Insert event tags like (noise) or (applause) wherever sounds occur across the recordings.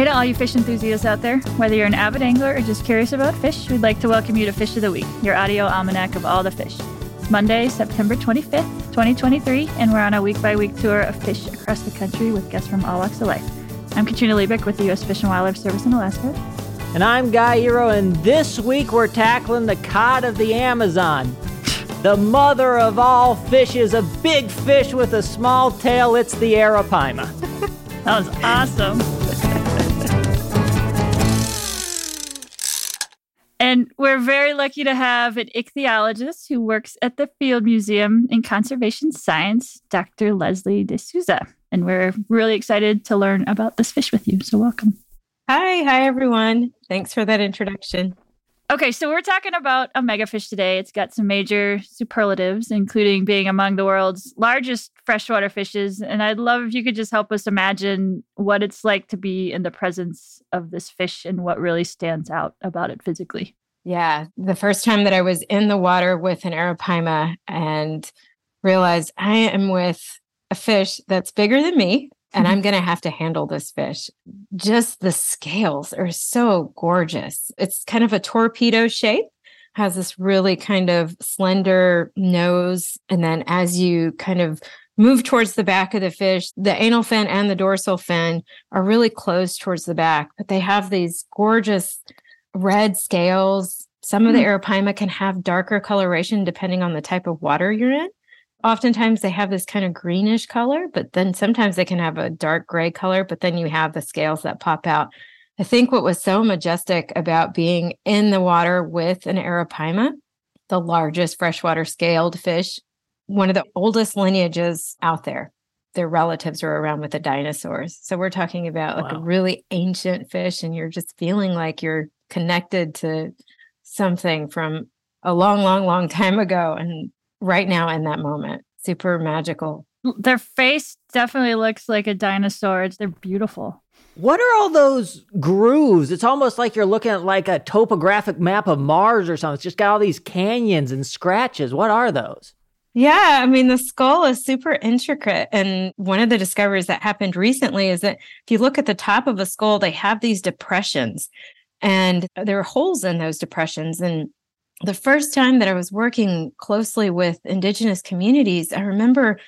Hey to all you fish enthusiasts out there. Whether you're an avid angler or just curious about fish, we'd like to welcome you to Fish of the Week, your audio almanac of all the fish. It's Monday, September 25th, 2023, and we're on a week by week tour of fish across the country with guests from all walks of life. I'm Katrina Liebich with the U.S. Fish and Wildlife Service in Alaska. And I'm Guy Eroh, and this week we're tackling the cod of the Amazon. The mother of all fishes, a big fish with a small tail, it's the arapaima. that was awesome. And we're very lucky to have an ichthyologist who works at the Field Museum in Conservation Science, Dr. Lesley de Souza. And we're really excited to learn about this fish with you. So, welcome. Hi. Hi, everyone. Thanks for that introduction. Okay, so we're talking about a megafish today. It's got some major superlatives, including being among the world's largest freshwater fishes. And I'd love if you could just help us imagine what it's like to be in the presence of this fish and what really stands out about it physically. Yeah, the first time that I was in the water with an arapaima and realized I am with a fish that's bigger than me and mm-hmm. I'm going to have to handle this fish. Just the scales are so gorgeous. It's kind of a torpedo shape, has this really kind of slender nose. And then as you kind of move towards the back of the fish, the anal fin and the dorsal fin are really close towards the back, but they have these gorgeous red scales. Some of the hmm. arapaima can have darker coloration depending on the type of water you're in oftentimes they have this kind of greenish color, but then sometimes they can have a dark gray color, but then you have the scales that pop out. I think what was so majestic about being in the water with an arapaima, the largest freshwater scaled fish, one of the oldest lineages out there. Their relatives were around with the dinosaurs. So we're talking about like wow. a really ancient fish, and you're just feeling like you're connected to something from a long, long, long time ago. And right now in that moment. Super magical. Their face definitely looks like a dinosaur. They're beautiful. What are all those grooves? It's almost like you're looking at like a topographic map of Mars or something. It's just got all these canyons and scratches. What are those? Yeah, I mean, the skull is super intricate. And one of the discoveries that happened recently is that if you look at the top of a skull, they have these depressions and there are holes in those depressions. And the first time that I was working closely with Indigenous communities, I remember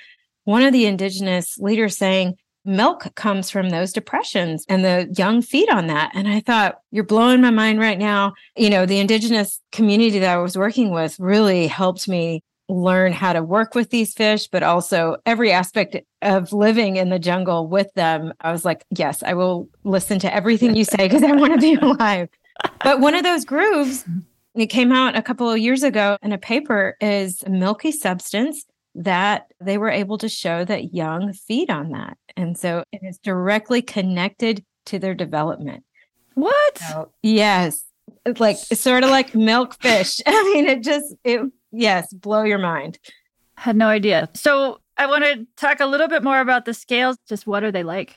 one of the Indigenous leaders saying, Milk comes from those depressions and the young feed on that. And I thought, you're blowing my mind right now. You know, the Indigenous community that I was working with really helped me learn how to work with these fish, but also every aspect of living in the jungle with them. I was like, yes, I will listen to everything you say because I want to be (laughs) alive. But one of those grooves it came out a couple of years ago in a paper is a milky substance that they were able to show that young feed on that. And so it is directly connected to their development. What? So, yes. It's like sort of like milk fish. (laughs) I mean, it just it yes, blow your mind. Had no idea. So I want to talk a little bit more about the scales. Just what are they like?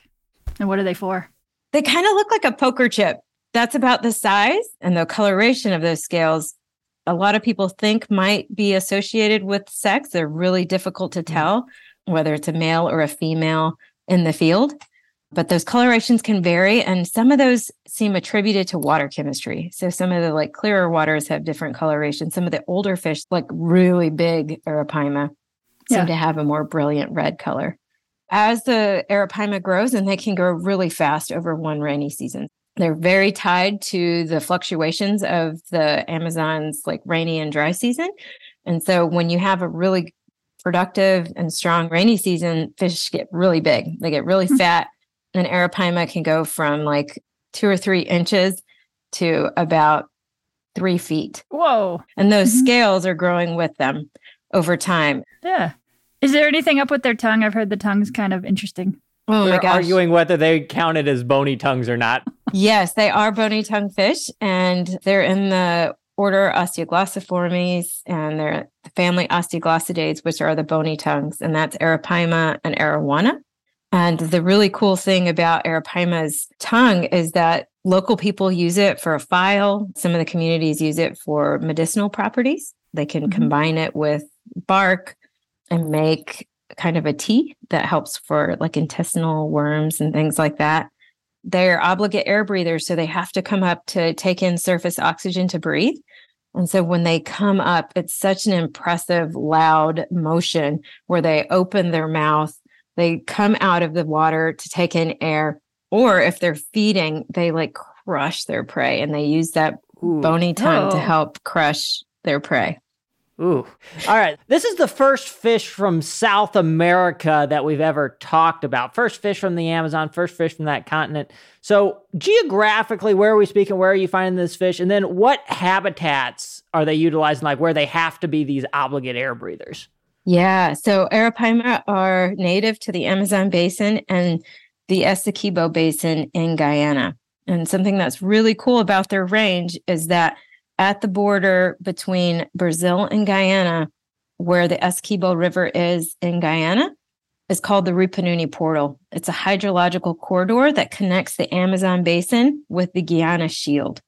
And what are they for? They kind of look like a poker chip that's about the size and the coloration of those scales. A lot of people think might be associated with sex. They're really difficult to mm. tell whether it's a male or a female in the field. But those colorations can vary, and some of those seem attributed to water chemistry. So some of the like clearer waters have different colorations. Some of the older fish, like really big arapaima, seem yeah. to have a more brilliant red color. As the arapaima grows, and they can grow really fast over one rainy season. They're very tied to the fluctuations of the Amazon's like rainy and dry season. And so when you have a really productive and strong rainy season, fish get really big. They get really mm-hmm. fat. And arapaima can go from like two or three inches to about three feet. Whoa. And those mm-hmm. scales are growing with them over time. Yeah. Is there anything up with their tongue? I've heard the tongue's kind of interesting. Oh They're my gosh. arguing whether they counted as bony tongues or not. (laughs) yes, they are bony tongue fish, and they're in the order Osteoglossiformes, and they're the family Osteoglossidae, which are the bony tongues, and that's Arapaima and Arowana. And the really cool thing about Arapaima's tongue is that local people use it for a file. Some of the communities use it for medicinal properties. They can mm-hmm. combine it with bark and make kind of a tea that helps for like intestinal worms and things like that. they're obligate air breathers, so they have to come up to take in surface oxygen to breathe. And so when they come up, it's such an impressive, loud motion where they open their mouth, they come out of the water to take in air, or if they're feeding, they like crush their prey and they use that Ooh. bony tongue oh. to help crush their prey. Ooh. All right. This is the first fish from South America that we've ever talked about. First fish from the Amazon, first fish from that continent. So, geographically, where are we speaking? Where are you finding this fish? And then what habitats are they utilizing, like where they have to be these obligate air breathers? Yeah. So, Arapaima are native to the Amazon basin and the Essequibo basin in Guyana. And something that's really cool about their range is that at the border between Brazil and Guyana, where the Essequibo River is in Guyana, is called the Rupununi Portal. It's a hydrological corridor that connects the Amazon basin with the Guiana Shield.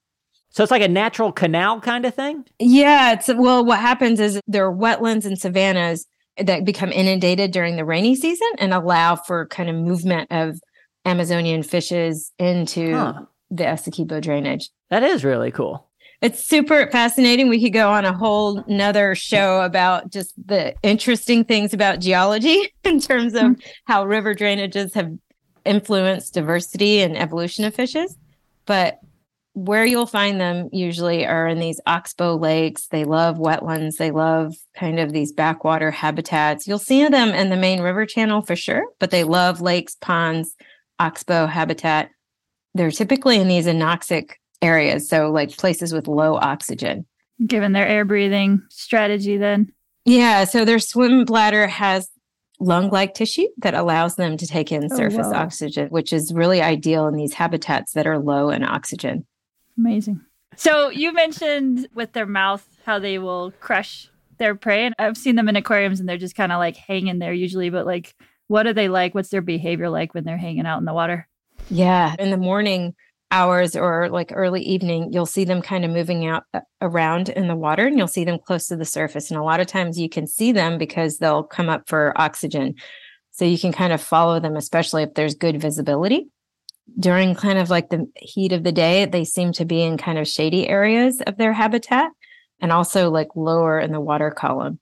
So it's like a natural canal kind of thing? Yeah, it's well what happens is there are wetlands and savannas that become inundated during the rainy season and allow for kind of movement of Amazonian fishes into huh. the Essequibo drainage. That is really cool it's super fascinating. We could go on a whole nother show about just the interesting things about geology (laughs) in terms of how river drainages have influenced diversity and evolution of fishes. But where you'll find them usually are in these oxbow lakes. They love wetlands. They love kind of these backwater habitats. You'll see them in the main river channel for sure, but they love lakes, ponds, oxbow habitat. They're typically in these anoxic areas. So, like places with low oxygen. Given their air breathing strategy, then? Yeah. So, their swim bladder has lung like tissue that allows them to take in oh, surface oxygen, which is really ideal in these habitats that are low in oxygen. Amazing. So, you mentioned with their mouth how they will crush their prey. And I've seen them in aquariums and they're just kind of like hanging there usually, but like, what are they like? What's their behavior like when they're hanging out in the water? Yeah. In the morning, hours or like early evening, you'll see them kind of moving out uh, around in the water and you'll see them close to the surface. And a lot of times you can see them because they'll come up for oxygen. So you can kind of follow them, especially if there's good visibility. During kind of like the heat of the day, they seem to be in kind of shady areas of their habitat and also like lower in the water column.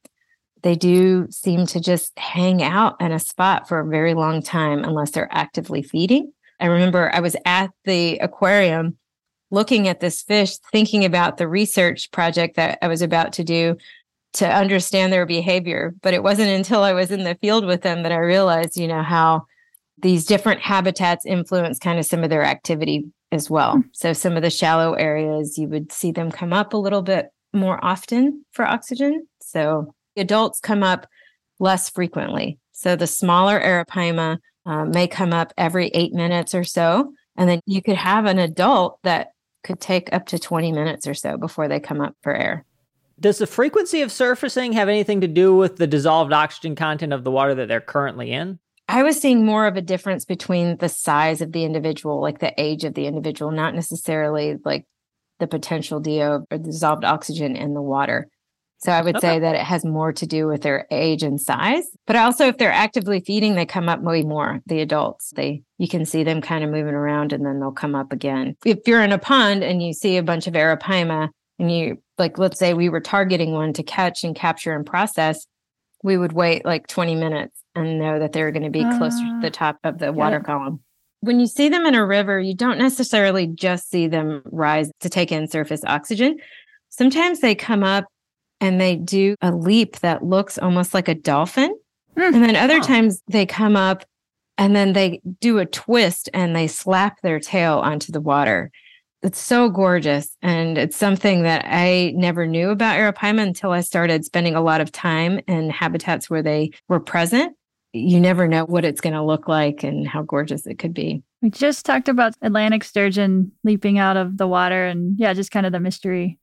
They do seem to just hang out in a spot for a very long time unless they're actively feeding I remember I was at the aquarium looking at this fish, thinking about the research project that I was about to do to understand their behavior. But it wasn't until I was in the field with them that I realized, you know, how these different habitats influence kind of some of their activity as well. Mm-hmm. So some of the shallow areas, you would see them come up a little bit more often for oxygen. So adults come up less frequently. So the smaller arapaima uh, may come up every eight minutes or so. And then you could have an adult that could take up to 20 minutes or so before they come up for air. Does the frequency of surfacing have anything to do with the dissolved oxygen content of the water that they're currently in? I was seeing more of a difference between the size of the individual, like the age of the individual, not necessarily like the potential DO or dissolved oxygen in the water. So I would okay. say that it has more to do with their age and size. But also if they're actively feeding, they come up way more, the adults. They you can see them kind of moving around and then they'll come up again. If you're in a pond and you see a bunch of arapaima and you like let's say we were targeting one to catch and capture and process, we would wait like 20 minutes and know that they're going to be uh, closer to the ah. top of the water column. When you see them in a river, you don't necessarily just see them rise to take in surface oxygen. Sometimes they come up and they do a leap that looks almost like a dolphin. Mm. And then other times they come up and then they do a twist and they slap their tail onto the water. It's so gorgeous. And it's something that I never knew about Arapaima until I started spending a lot of time in habitats where they were present. You never know what it's going to look like and how gorgeous it could be. We just talked about Atlantic sturgeon leaping out of the water and yeah, just kind of the mystery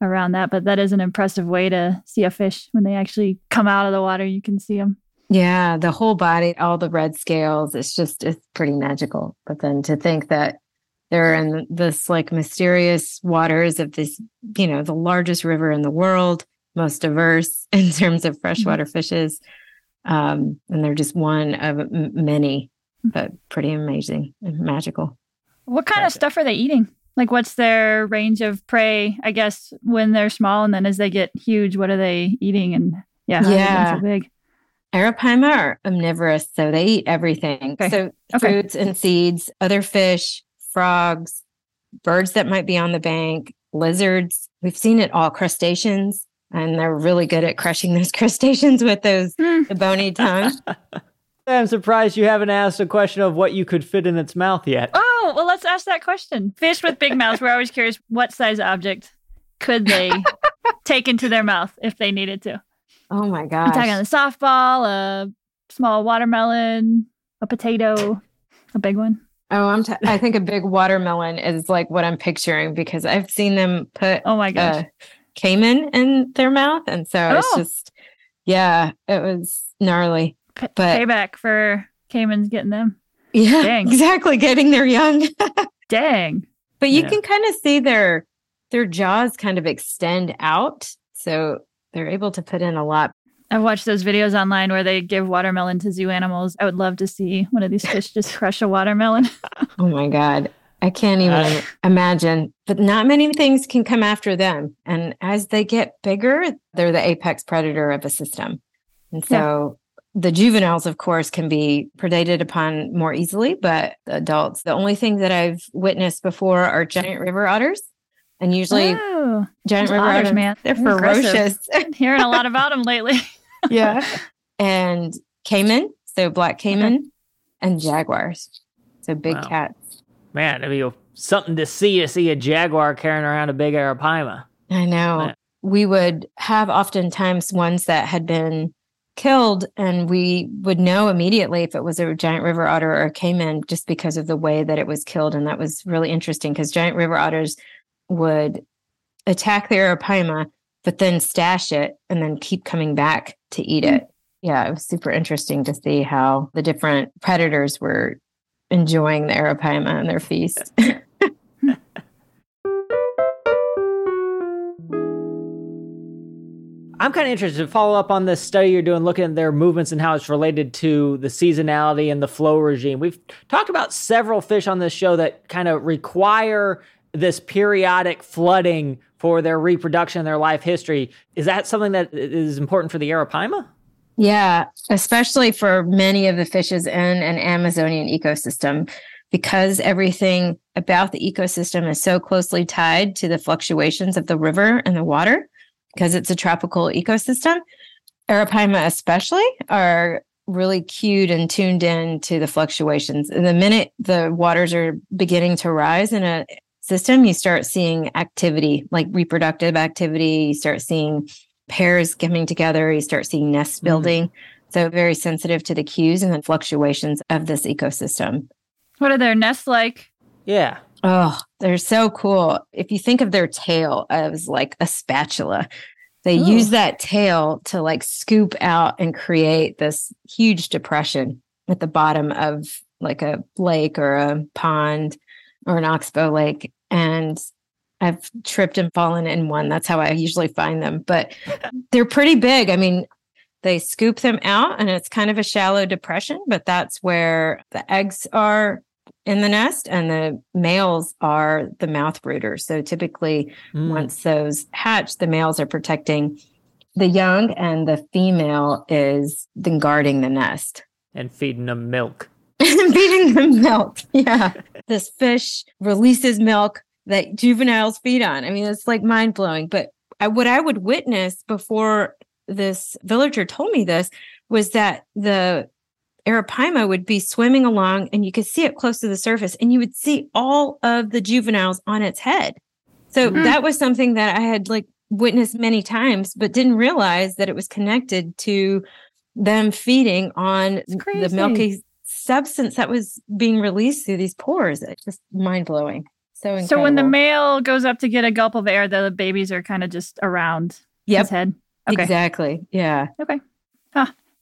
around that. But that is an impressive way to see a fish when they actually come out of the water. You can see them. Yeah, the whole body, all the red scales. It's just it's pretty magical. But then to think that they're in this like mysterious waters of this, you know, the largest river in the world, most diverse (laughs) in terms of freshwater mm-hmm. fishes. Um, and they're just one of many, but pretty amazing and magical. What kind of Gotcha. stuff are they eating? Like, what's their range of prey? I guess when they're small, and then as they get huge, what are they eating? And yeah, Yeah. so big. Arapaima are omnivorous, so they eat everything. Okay. So Okay. fruits and seeds, other fish, frogs, birds that might be on the bank, lizards. We've seen it all, crustaceans, and they're really good at crushing (laughs) those crustaceans with those Hmm. the bony (laughs) tongue. I'm surprised you haven't asked a question of what you could fit in its mouth yet. Oh, well, let's ask that question. Fish with big mouths. We're always curious what size object could they (laughs) take into their mouth if they needed to? Oh my I'm talking gosh. a softball, a small watermelon, a potato, a big one. Oh, I'm t- I think a big watermelon is like what I'm picturing because I've seen them put Oh my gosh. uh, caiman in their mouth. And so it's Oh. just, yeah, it was gnarly. Pa- but- Payback for caiman's getting them. Yeah, Dang. (laughs) exactly. Getting their young. (laughs) Dang. but you Yeah. can kind of see their their jaws kind of extend out. So they're able to put in a lot. I've watched those videos online where they give watermelon to zoo animals. I would love to see one of these (laughs) fish just crush a watermelon. Oh my God. I can't even Uh. imagine. But not many things can come after them. And as they get bigger, they're the apex predator of a system. And so the juveniles, of course, can be predated upon more easily, but the adults, the only thing that I've witnessed before are giant river otters. And usually oh, giant river otters, otters, man. they're They're aggressive. ferocious. hearing a lot about them lately. (laughs) yeah. (laughs) And caiman, so black caiman, and jaguars. So big Wow. cats. Man, it'd be something to see to see a jaguar carrying around a big arapaima. I know. Right. We would have oftentimes ones that had been killed, and we would know immediately if it was a giant river otter or a caiman just because of the way that it was killed. And that was really interesting because giant river otters would attack the arapaima, but then stash it and then keep coming back to eat it. Yeah, it was super interesting to see how the different predators were enjoying the arapaima and their feast. (laughs) I'm kind of interested to follow up on this study you're doing, looking at their movements and how it's related to the seasonality and the flow regime. We've talked about several fish on this show that kind of require this periodic flooding for their reproduction their life history. Is that something that is important for the arapaima? Yeah, especially for many of the fishes in an Amazonian ecosystem, because everything about the ecosystem is so closely tied to the fluctuations of the river and the water, because it's a tropical ecosystem. Arapaima, especially, are really cued and tuned in to the fluctuations. The minute the waters are beginning to rise in a system, you start seeing activity, like reproductive activity. You start seeing pairs coming together. You start seeing nest mm-hmm. building. So very sensitive to the cues and the fluctuations of this ecosystem. what are their nests like? Yeah. Oh, they're so cool. If you think of their tail as like a spatula, they Ooh. use that tail to like scoop out and create this huge depression at the bottom of like a lake or a pond or an oxbow lake. And I've tripped and fallen in one. That's how I usually find them. But they're pretty big. I mean, they scoop them out and it's kind of a shallow depression, but that's where the eggs are in the nest and the males are the mouth brooders. So typically Mm. once those hatch, the males are protecting the young and the female is then guarding the nest. And feeding them milk. (laughs) Feeding them milk. Yeah. this fish releases milk that juveniles feed on. I mean, it's like mind blowing. But I, what I would witness before this villager told me this was that the arapaima would be swimming along and you could see it close to the surface and you would see all of the juveniles on its head. So Hmm. that was something that I had like witnessed many times, but didn't realize that it was connected to them feeding on the milky substance that was being released through these pores. It's just mind blowing. So incredible. So when the male goes up to get a gulp of air, the babies are kind of just around yep, his head. Okay. exactly. Yeah. Okay.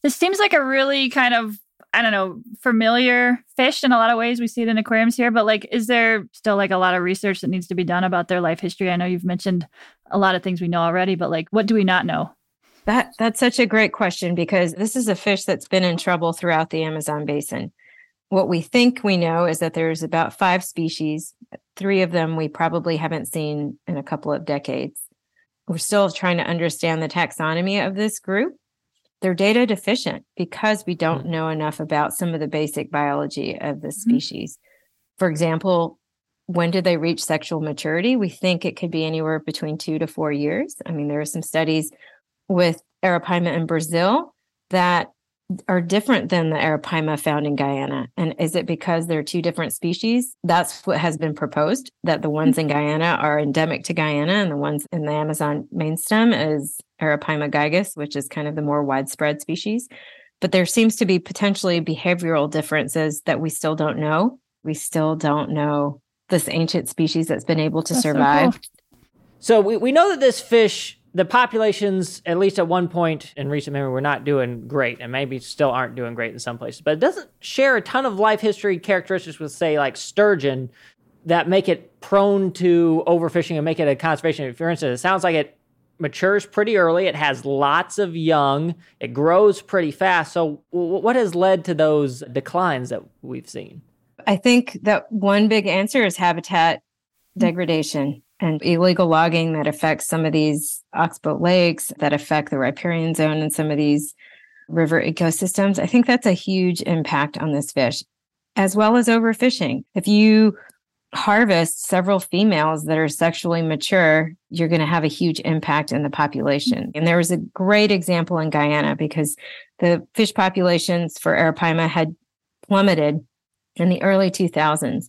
This seems like a really kind of I don't know familiar fish in a lot of ways. We see it in aquariums here, but like, is there still like a lot of research that needs to be done about their life history? I know you've mentioned a lot of things we know already, but like, what do we not know? That that's such a great question because this is a fish that's been in trouble throughout the Amazon basin. What we think we know is that there's about five species. Three of them we probably haven't seen in a couple of decades. We're still trying to understand the taxonomy of this group. They're data deficient because we don't mm-hmm. know enough about some of the basic biology of the hmm. species. Mm-hmm. For example, when did they reach sexual maturity? We think it could be anywhere between two to four years. I mean, there are some studies with Arapaima in Brazil that are different than the Arapaima found in Guyana? And is it because they're two different species? That's what has been proposed that the ones in Guyana are endemic to Guyana and the ones in the Amazon main stem is Arapaima gigas, which is kind of the more widespread species. But there seems to be potentially behavioral differences that we still don't know. We still don't know this ancient species that's been able to that's survive. So, cool. so we, we know that this fish the populations, at least at one point in recent memory, were not doing great, and maybe still aren't doing great in some places. But it doesn't share a ton of life history characteristics with, say, like sturgeon, that make it prone to overfishing and make it a conservation. For instance, it sounds like it matures pretty early. It has lots of young. It grows pretty fast. So, what has led to those declines that we've seen? I think that one big answer is habitat degradation and illegal logging that affects some of these oxbow lakes, that affect the riparian zone and some of these river ecosystems. I think that's a huge impact on this fish, as well as overfishing. If you harvest several females that are sexually mature, you're going to have a huge impact in the population. And there was a great example in Guyana because the fish populations for Arapaima had plummeted in the early 2000s.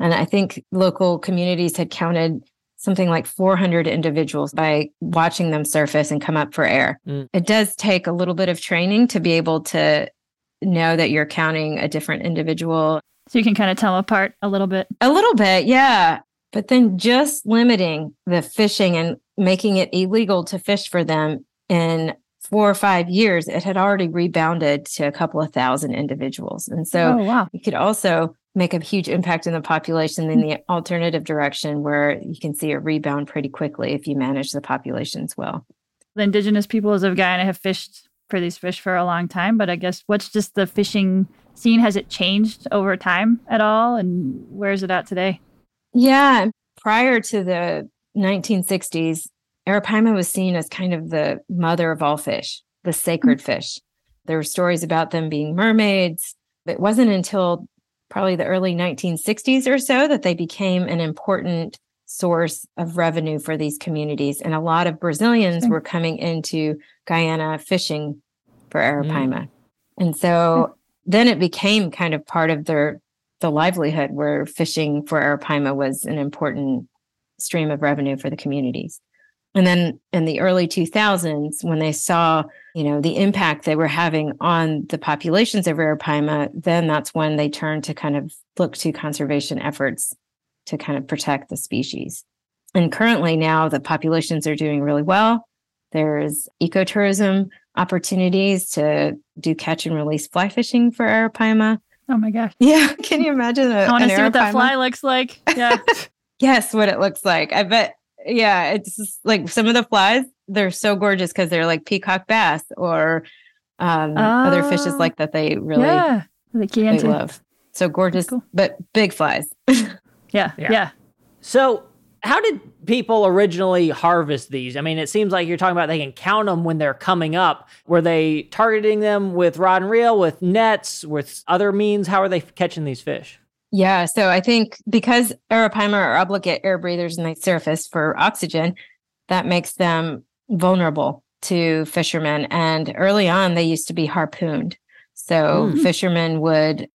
And I think local communities had counted something like 400 individuals by watching them surface and come up for air. Mm. It does take a little bit of training to be able to know that you're counting a different individual. So you can kind of tell apart a little bit. A little bit, yeah. But then just limiting the fishing and making it illegal to fish for them in four or five years, it had already rebounded to a couple of thousand individuals. And so oh, wow. you could also make a huge impact in the population in the alternative direction where you can see a rebound pretty quickly if you manage the populations well. The indigenous peoples of Guyana have fished for these fish for a long time, but I guess what's just the fishing scene? Has it changed over time at all? And where is it at today? Yeah. Prior to the 1960s, Arapaima was seen as kind of the mother of all fish, the sacred mm-hmm. fish. There were stories about them being mermaids. It wasn't until probably the early 1960s or so that they became an important source of revenue for these communities. And a lot of Brazilians were coming into Guyana fishing for arapaima. Mm. And so then it became kind of part of their the livelihood where fishing for arapaima was an important stream of revenue for the communities. And then in the early 2000s, when they saw, you know, the impact they were having on the populations of Arapaima, then that's when they turned to kind of look to conservation efforts to kind of protect the species. And currently now the populations are doing really well. There's ecotourism opportunities to do catch and release fly fishing for Arapaima. Oh my gosh. (laughs) Yeah. Can you imagine? A, I want to see what that fly looks like. Yeah. (laughs) yes, what it looks like. I bet yeah, it's like some of the flies, they're so gorgeous because they're like peacock bass or um, uh, other fishes ah, like that they really yeah, they, they love. So gorgeous, cool. but big flies. (laughs) yeah, yeah, yeah. So, how did people originally harvest these? I mean, it seems like you're talking about they can count them when they're coming up. Were they targeting them with rod and reel, with nets, with other means? How are they catching these fish? Yeah. So I think because arapaima are obligate air breathers and they surface for oxygen, that makes them vulnerable to fishermen. And early on, they used to be harpooned. So mm. fishermen would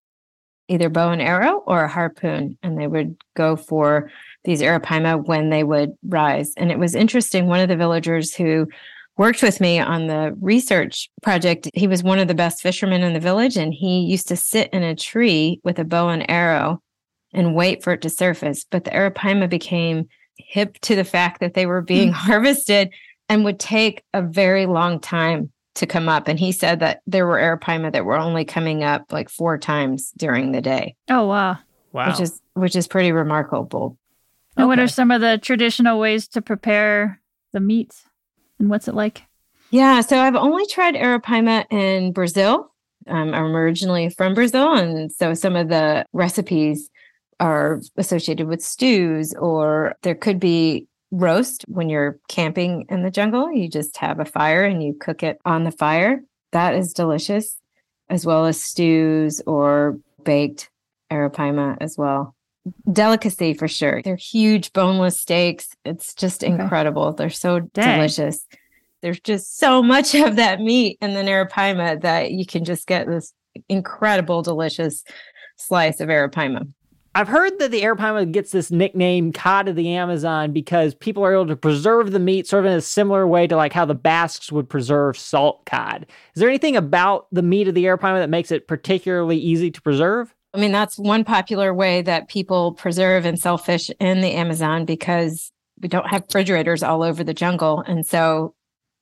either bow and arrow or a harpoon, and they would go for these arapaima when they would rise. And it was interesting. One of the villagers who worked with me on the research project. He was one of the best fishermen in the village, and he used to sit in a tree with a bow and arrow and wait for it to surface. But the arapaima became hip to the fact that they were being mm (laughs) harvested and would take a very long time to come up. And he said that there were arapaima that were only coming up like four times during the day. Oh wow. Wow. Which is which is pretty remarkable. And okay. what are some of the traditional ways to prepare the meat? And what's it like? Yeah, so I've only tried arapaima in Brazil. um, I'm originally from Brazil, and so some of the recipes are associated with stews, or there could be roast when you're camping in the jungle. You just have a fire and you cook it on the fire. That is delicious, as well as stews or baked arapaima as well. Delicacy for sure. They're huge boneless steaks. It's just Okay. incredible. They're so Dang. delicious. There's just so much of that meat in the arapaima that you can just get this incredible, delicious slice of arapaima. I've heard that the arapaima gets this nickname cod of the Amazon because people are able to preserve the meat sort of in a similar way to like how the Basques would preserve salt cod. Is there anything about the meat of the arapaima that makes it particularly easy to preserve? I mean, that's one popular way that people preserve and sell fish in the Amazon because we don't have refrigerators all over the jungle. And so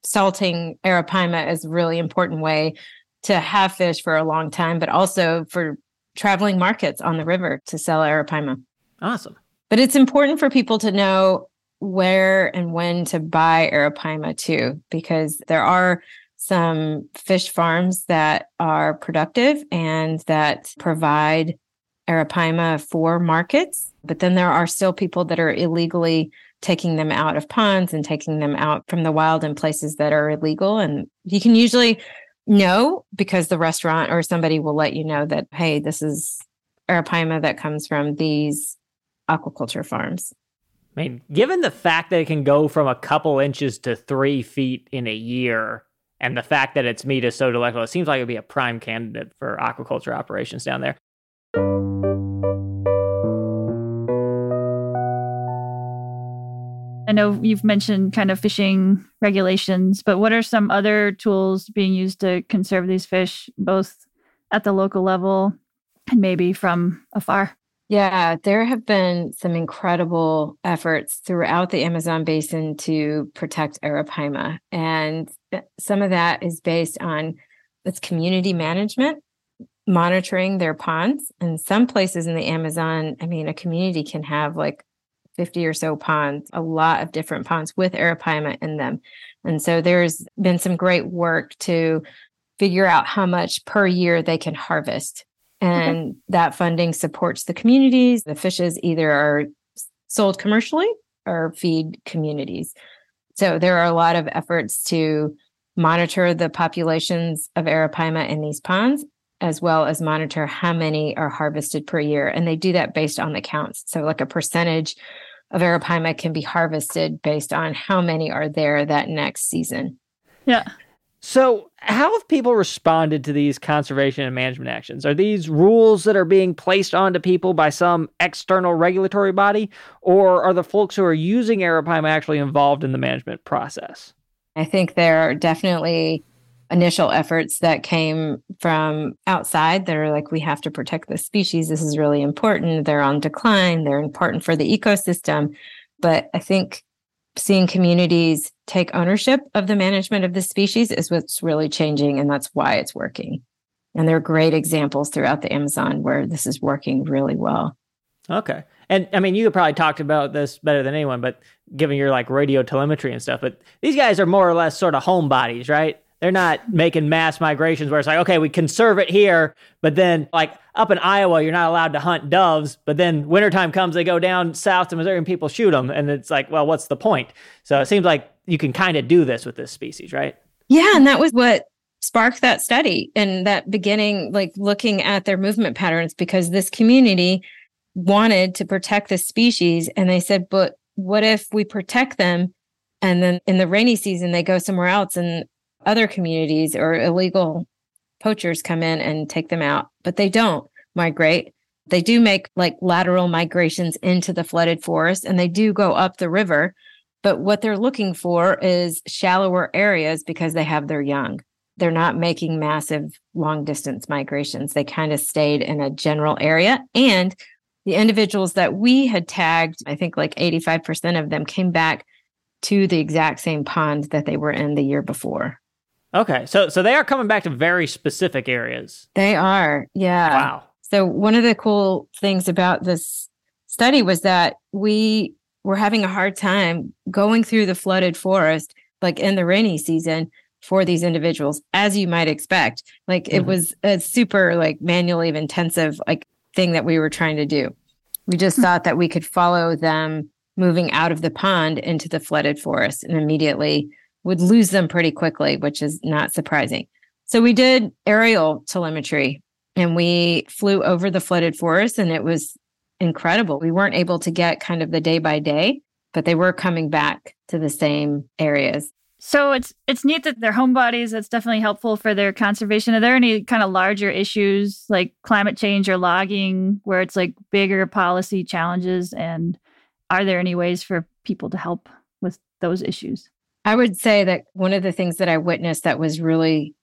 salting arapaima is a really important way to have fish for a long time, but also for traveling markets on the river to sell arapaima. Awesome. But it's important for people to know where and when to buy arapaima too, because there are some fish farms that are productive and that provide arapaima for markets. But then there are still people that are illegally taking them out of ponds and taking them out from the wild in places that are illegal. And you can usually know because the restaurant or somebody will let you know that, hey, this is arapaima that comes from these aquaculture farms. I mean, given the fact that it can go from a couple inches to three feet in a year, and the fact that its meat is so delectable, it seems like it would be a prime candidate for aquaculture operations down there. I know you've mentioned kind of fishing regulations, but what are some other tools being used to conserve these fish, both at the local level and maybe from afar? Yeah, there have been some incredible efforts throughout the Amazon basin to protect arapaima. And th- some of that is based on its community management, monitoring their ponds. And some places in the Amazon, I mean, a community can have like 50 or so ponds, a lot of different ponds with arapaima in them. And so there's been some great work to figure out how much per year they can harvest. And that funding supports the communities. The fishes either are sold commercially or feed communities. So there are a lot of efforts to monitor the populations of arapaima in these ponds, as well as monitor how many are harvested per year. And they do that based on the counts. So, like a percentage of arapaima can be harvested based on how many are there that next season. Yeah. So, how have people responded to these conservation and management actions? Are these rules that are being placed onto people by some external regulatory body, or are the folks who are using arapaima actually involved in the management process? I think there are definitely initial efforts that came from outside that are like, we have to protect the species. This is really important. They're on decline. They're important for the ecosystem. But I think seeing communities take ownership of the management of the species is what's really changing. And that's why it's working. And there are great examples throughout the Amazon where this is working really well. Okay. And I mean, you probably talk about this better than anyone, but given your like radio telemetry and stuff, but these guys are more or less sort of homebodies, right? They're not making mass migrations where it's like, okay, we conserve it here, but then like up in Iowa, you're not allowed to hunt doves, but then wintertime comes, they go down south to Missouri and people shoot them. And it's like, well, what's the point? So it seems like you can kind of do this with this species, right? Yeah, and that was what sparked that study and that beginning, like looking at their movement patterns, because this community wanted to protect the species. And they said, but what if we protect them and then in the rainy season they go somewhere else and other communities or illegal poachers come in and take them out, but they don't migrate. They do make like lateral migrations into the flooded forest and they do go up the river. But what they're looking for is shallower areas because they have their young. They're not making massive long distance migrations. They kind of stayed in a general area. And the individuals that we had tagged, I think like 85% of them came back to the exact same pond that they were in the year before. Okay. So so they are coming back to very specific areas. They are. Yeah. Wow. So one of the cool things about this study was that we were having a hard time going through the flooded forest, like in the rainy season, for these individuals, as you might expect. Like mm-hmm. it was a super like manually intensive like thing that we were trying to do. We just mm-hmm. thought that we could follow them moving out of the pond into the flooded forest and immediately would lose them pretty quickly, which is not surprising. So we did aerial telemetry and we flew over the flooded forest and it was incredible. We weren't able to get kind of the day by day, but they were coming back to the same areas. So it's it's neat that they're home bodies. That's definitely helpful for their conservation. Are there any kind of larger issues like climate change or logging where it's like bigger policy challenges? And are there any ways for people to help with those issues? I would say that one of the things that I witnessed that was really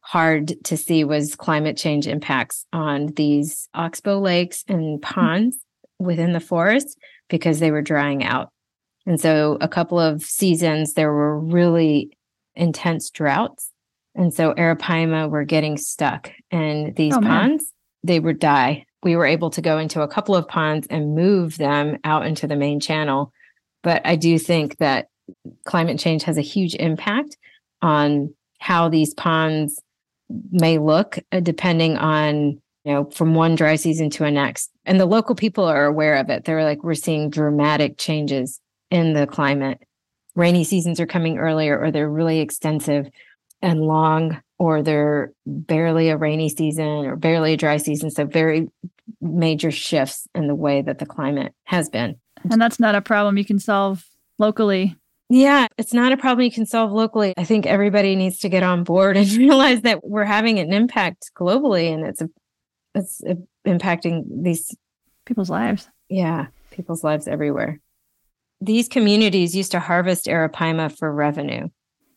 hard to see was climate change impacts on these oxbow lakes and hmm. ponds within the forest because they were drying out. And so a couple of seasons there were really intense droughts. And so Arapaima were getting stuck in these oh, ponds. They would die. We were able to go into a couple of ponds and move them out into the main channel. But I do think that climate change has a huge impact on how these ponds may look uh, depending on you know from one dry season to a next. And the local people are aware of it. They're like we're seeing dramatic changes in the climate. Rainy seasons are coming earlier or they're really extensive and long or they're barely a rainy season or barely a dry season. So very major shifts in the way that the climate has been. And that's not a problem you can solve locally yeah, it's not a problem you can solve locally. I think everybody needs to get on board (laughs) and realize that we're having an impact globally and it's a, it's a, impacting these people's lives. Yeah, people's lives everywhere. These communities used to harvest arapaima for revenue.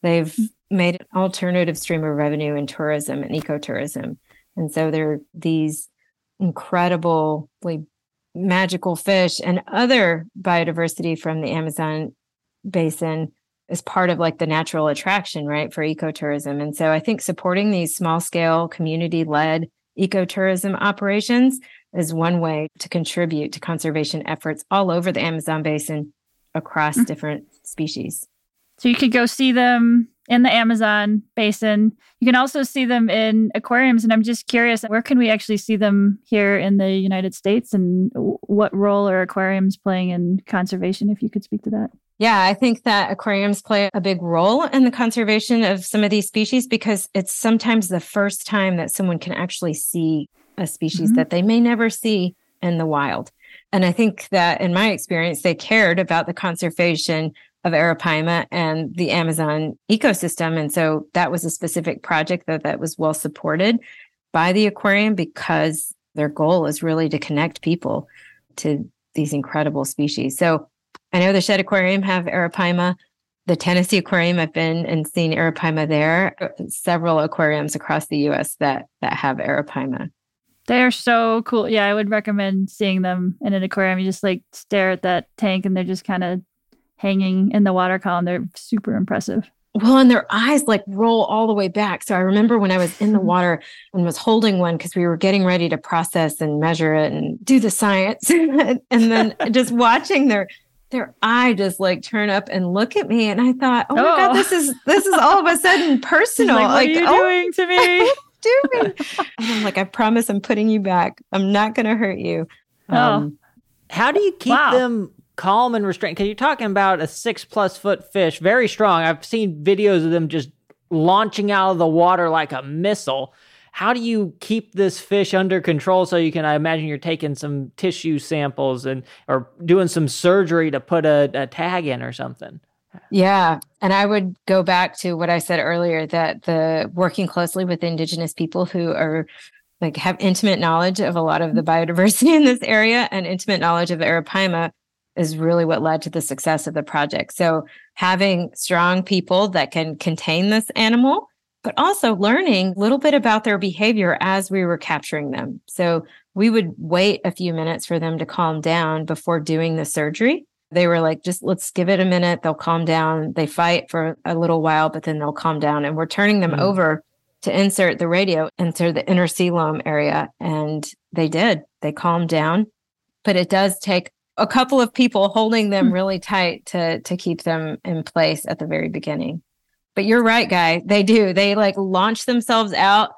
They've mm-hmm. made an alternative stream of revenue in tourism and ecotourism. And so they're these incredibly magical fish and other biodiversity from the Amazon basin is part of like the natural attraction, right, for ecotourism. And so I think supporting these small scale community led ecotourism operations is one way to contribute to conservation efforts all over the Amazon basin across mm-hmm. different species. So you could go see them in the Amazon basin. You can also see them in aquariums. And I'm just curious, where can we actually see them here in the United States and what role are aquariums playing in conservation, if you could speak to that? Yeah, I think that aquariums play a big role in the conservation of some of these species because it's sometimes the first time that someone can actually see a species mm-hmm. that they may never see in the wild. And I think that in my experience, they cared about the conservation of Arapaima and the Amazon ecosystem. And so that was a specific project that, that was well supported by the aquarium because their goal is really to connect people to these incredible species. So I know the Shedd Aquarium have Arapaima. The Tennessee Aquarium, I've been and seen Arapaima there. Several aquariums across the U.S. that that have Arapaima. They are so cool. Yeah, I would recommend seeing them in an aquarium. You just like stare at that tank, and they're just kind of hanging in the water column. They're super impressive. Well, and their eyes like roll all the way back. So I remember when I was in the mm-hmm. water and was holding one because we were getting ready to process and measure it and do the science, (laughs) and then just watching their their eye just like turn up and look at me and i thought oh, oh. my god this is this is all of a sudden (laughs) personal like, what like, are you oh, doing to me? (laughs) doing? And i'm like i promise i'm putting you back. I'm not going to hurt you. Oh. Um, how do you keep wow. them calm and restrained? Because you're talking about a six plus foot fish very strong. I've seen videos of them just launching out of the water like a missile how do you keep this fish under control so you can i imagine you're taking some tissue samples and or doing some surgery to put a, a tag in or something? Yeah and i would go back to what i said earlier that the working closely with indigenous people who are like have intimate knowledge of a lot of the mm-hmm. biodiversity (laughs) in this area and intimate knowledge of arapaima is really what led to the success of the project. So having strong people that can contain this animal but also learning a little bit about their behavior as we were capturing them. So we would wait a few minutes for them to calm down before doing the surgery. They were like, just let's give it a minute. They'll calm down. They fight for a little while, but then they'll calm down. And we're turning them mm. over to insert the radio into the inner intercoelom area. And they did. They calmed down. But it does take a couple of people holding them hmm. really tight to to keep them in place at the very beginning. But you're right, guy. They do. They like launch themselves out,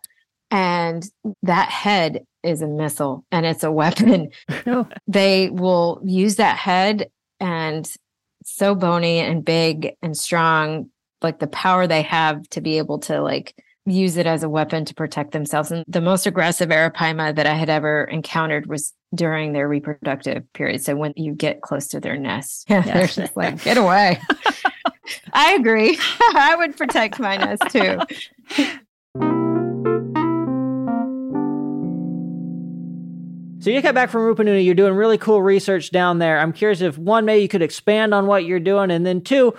and that head is a missile and it's a weapon. (laughs) They will use that head and so bony and big and strong, like the power they have to be able to like use it as a weapon to protect themselves. And the most aggressive arapaima that I had ever encountered was during their reproductive period. So when you get close to their nest, yeah, they're just like, get away. (laughs) I agree. (laughs) I would protect my nest too. So you got back from Rupununi, you're doing really cool research down there. I'm curious if one, maybe you could expand on what you're doing, and then two,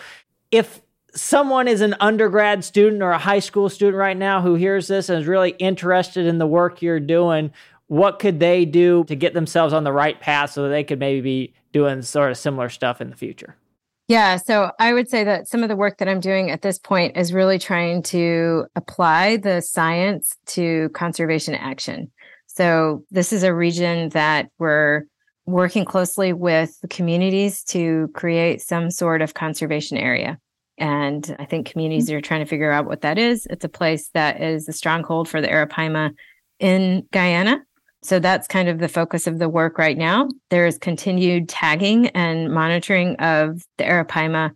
if someone is an undergrad student or a high school student right now who hears this and is really interested in the work you're doing, what could they do to get themselves on the right path so that they could maybe be doing sort of similar stuff in the future? Yeah, so I would say that some of the work that I'm doing at this point is really trying to apply the science to conservation action. So, this is a region that we're working closely with communities to create some sort of conservation area. And I think communities mm-hmm. are trying to figure out what that is. It's a place that is a stronghold for the Arapaima in Guyana. So that's kind of the focus of the work right now. There is continued tagging and monitoring of the Arapaima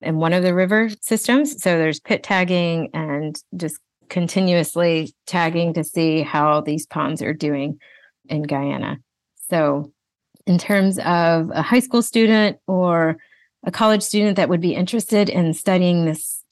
in one of the river systems. So there's pit tagging and just continuously tagging to see how these ponds are doing in Guyana. So, in terms of a high school student or a college student that would be interested in studying this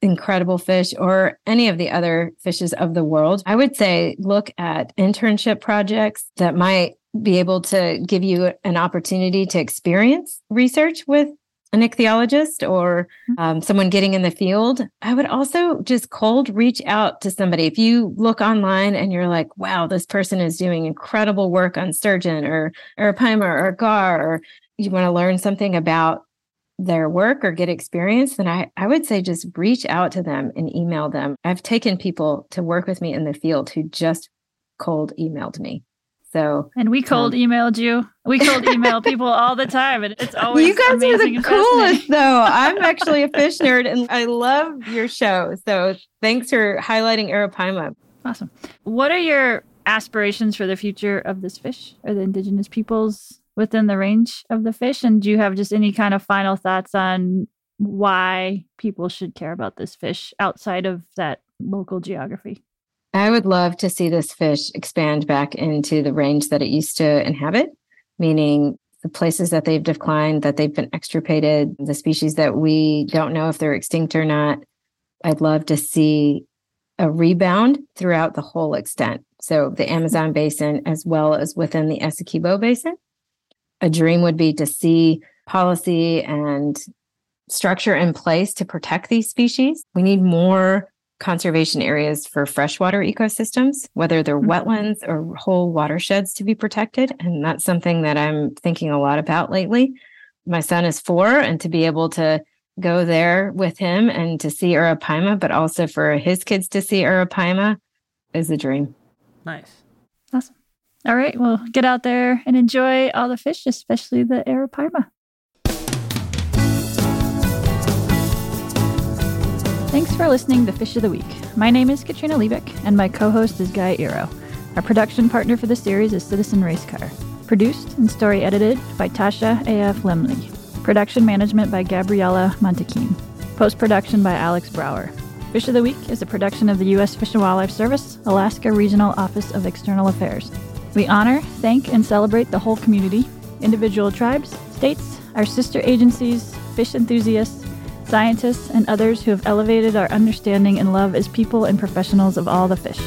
incredible fish or any of the other fishes of the world, I would say look at internship projects that might be able to give you an opportunity to experience research with an ichthyologist or um, someone getting in the field. I would also just cold reach out to somebody. If you look online and you're like, wow, this person is doing incredible work on sturgeon or arapaima or gar, or you want to learn something about their work or get experience, then I, I would say just reach out to them and email them. I've taken people to work with me in the field who just cold emailed me. So and we um, cold emailed you. We cold email (laughs) people all the time, and it's always you guys are amazing the coolest, though. I'm actually a fish (laughs) nerd, and I love your show. So thanks for highlighting Arapaima. Awesome. What are your aspirations for the future of this fish or the indigenous peoples within the range of the fish? And do you have just any kind of final thoughts on why people should care about this fish outside of that local geography? I would love to see this fish expand back into the range that it used to inhabit, meaning the places that they've declined, that they've been extirpated, the species that we don't know if they're extinct or not. I'd love to see a rebound throughout the whole extent. So the Amazon basin, as well as within the Essequibo basin. A dream would be to see policy and structure in place to protect these species. We need more conservation areas for freshwater ecosystems, whether they're Mhm. wetlands or whole watersheds to be protected. And that's something that I'm thinking a lot about lately. My son is four, and to be able to go there with him and to see Arapaima, but also for his kids to see Arapaima is a dream. Nice. All right, well, get out there and enjoy all the fish, especially the arapaima. Thanks for listening to Fish of the Week. My name is Katrina Liebich, and my co host is Guy Eroh. Our production partner for the series is Citizen Racecar. Produced and story edited by Tasha A.F. Lemley. Production management by Gabriella Montequin. Post production by Alex Brower. Fish of the Week is a production of the U.S. Fish and Wildlife Service, Alaska Regional Office of External Affairs. We honor, thank, and celebrate the whole community, individual tribes, states, our sister agencies, fish enthusiasts, scientists, and others who have elevated our understanding and love as people and professionals of all the fish.